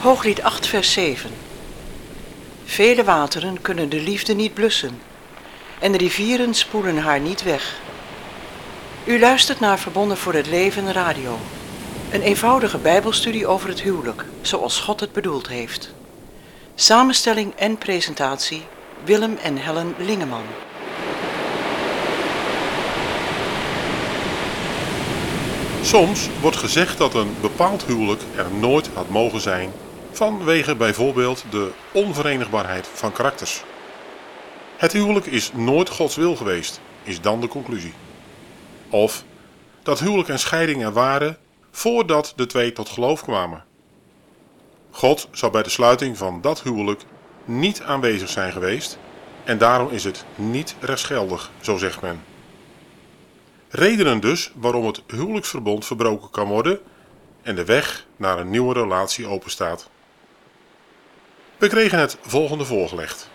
Hooglied 8, vers 7. Vele wateren kunnen de liefde niet blussen en de rivieren spoelen haar niet weg. U luistert naar Verbonden voor het Leven Radio. Een eenvoudige bijbelstudie over het huwelijk, zoals God het bedoeld heeft. Samenstelling en presentatie Willem en Helen Lingeman. Soms wordt gezegd dat een bepaald huwelijk er nooit had mogen zijn vanwege bijvoorbeeld de onverenigbaarheid van karakters. Het huwelijk is nooit Gods wil geweest, is dan de conclusie. Of dat huwelijk en scheiding er waren voordat de twee tot geloof kwamen. God zou bij de sluiting van dat huwelijk niet aanwezig zijn geweest en daarom is het niet rechtsgeldig, zo zegt men. Redenen dus waarom het huwelijksverbond verbroken kan worden en de weg naar een nieuwe relatie openstaat. We kregen het volgende voorgelegd.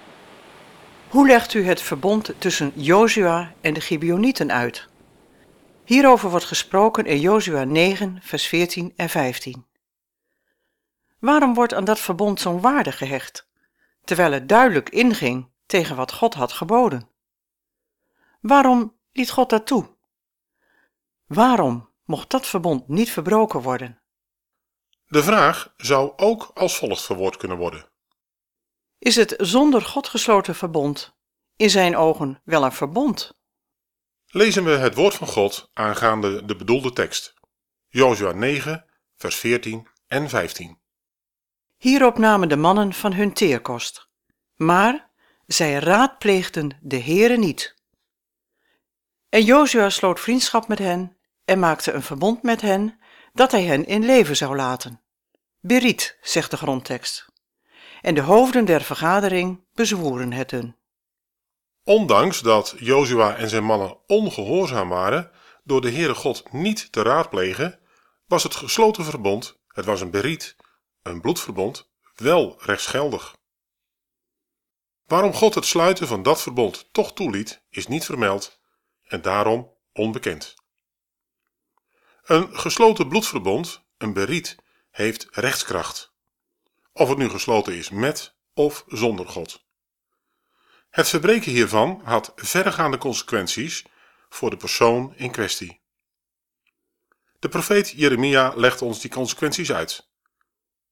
Hoe legt u het verbond tussen Jozua en de Gibeonieten uit? Hierover wordt gesproken in Jozua 9, vers 14 en 15. Waarom wordt aan dat verbond zo'n waarde gehecht, terwijl het duidelijk inging tegen wat God had geboden? Waarom liet God dat toe? Waarom mocht dat verbond niet verbroken worden? De vraag zou ook als volgt verwoord kunnen worden. Is het zonder God gesloten verbond in zijn ogen wel een verbond? Lezen we het woord van God aangaande de bedoelde tekst. Jozua 9, vers 14 en 15. Hierop namen de mannen van hun teerkost, maar zij raadpleegden de Heere niet. En Jozua sloot vriendschap met hen en maakte een verbond met hen dat hij hen in leven zou laten. Beriet, zegt de grondtekst. En de hoofden der vergadering bezwoeren het hun. Ondanks dat Jozua en zijn mannen ongehoorzaam waren door de Heere God niet te raadplegen, was het gesloten verbond, het was een beriet, een bloedverbond, wel rechtsgeldig. Waarom God het sluiten van dat verbond toch toeliet, is niet vermeld en daarom onbekend. Een gesloten bloedverbond, een beriet, heeft rechtskracht. Of het nu gesloten is met of zonder God. Het verbreken hiervan had verregaande consequenties voor de persoon in kwestie. De profeet Jeremia legt ons die consequenties uit.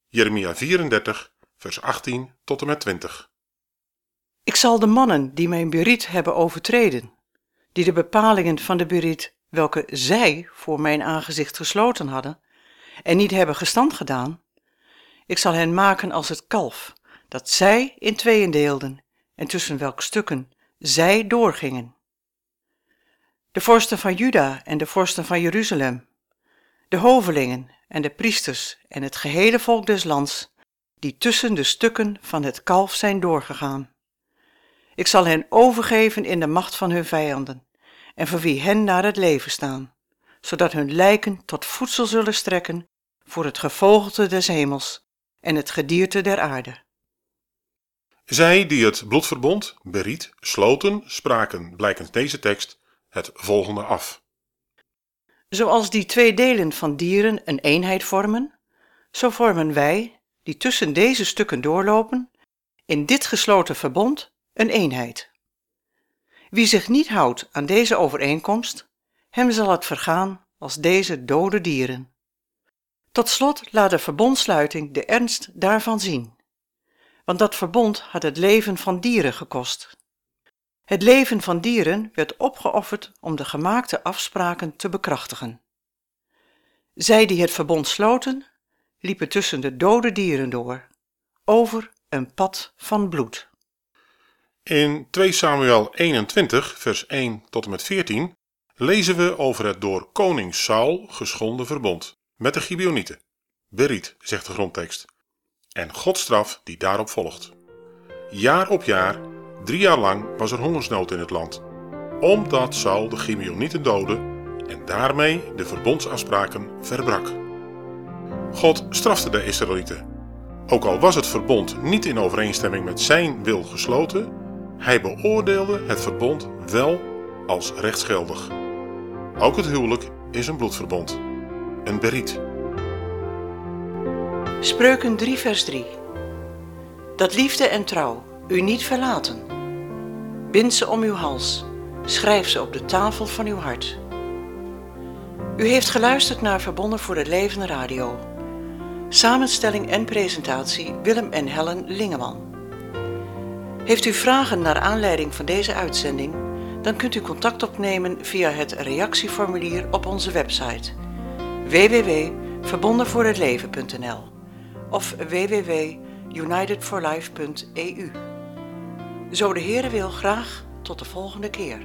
Jeremia 34, vers 18 tot en met 20. Ik zal de mannen die mijn beriet hebben overtreden, die de bepalingen van de beriet, welke zij voor mijn aangezicht gesloten hadden, en niet hebben gestand gedaan, ik zal hen maken als het kalf, dat zij in tweeën deelden en tussen welke stukken zij doorgingen. De vorsten van Juda en de vorsten van Jeruzalem, de hovelingen en de priesters en het gehele volk des lands, die tussen de stukken van het kalf zijn doorgegaan. Ik zal hen overgeven in de macht van hun vijanden, en voor wie hen naar het leven staan, zodat hun lijken tot voedsel zullen strekken voor het gevogelte des hemels en het gedierte der aarde. Zij die het bloedverbond, beriet, sloten, spraken, blijkens deze tekst, het volgende af. Zoals die twee delen van dieren een eenheid vormen, zo vormen wij, die tussen deze stukken doorlopen, in dit gesloten verbond een eenheid. Wie zich niet houdt aan deze overeenkomst, hem zal het vergaan als deze dode dieren. Tot slot laat de verbondsluiting de ernst daarvan zien want dat verbond had het leven van dieren gekost. Het leven van dieren werd opgeofferd om de gemaakte afspraken te bekrachtigen. Zij die het verbond sloten, liepen tussen de dode dieren door, over een pad van bloed. In 2 Samuel 21, vers 1 tot en met 14 lezen we over het door koning Saul geschonden verbond met de Gibeonieten. Beriet, zegt de grondtekst en Godstraf die daarop volgt. Jaar op jaar, drie jaar lang, was er hongersnood in het land, omdat Saul de Gibeonieten doodde en daarmee de verbondsafspraken verbrak. God strafte de Israëlieten. Ook al was het verbond niet in overeenstemming met zijn wil gesloten, hij beoordeelde het verbond wel als rechtsgeldig. Ook het huwelijk is een bloedverbond, een beriet. Spreuken 3 vers 3 Dat liefde en trouw u niet verlaten. Bind ze om uw hals, schrijf ze op de tafel van uw hart. U heeft geluisterd naar Verbonden voor het Leven Radio. Samenstelling en presentatie Willem en Helen Lingeman. Heeft u vragen naar aanleiding van deze uitzending? Dan kunt u contact opnemen via het reactieformulier op onze website www.verbondenvoorhetleven.nl of www.unitedforlife.eu. Zo de Heere wil graag tot de volgende keer.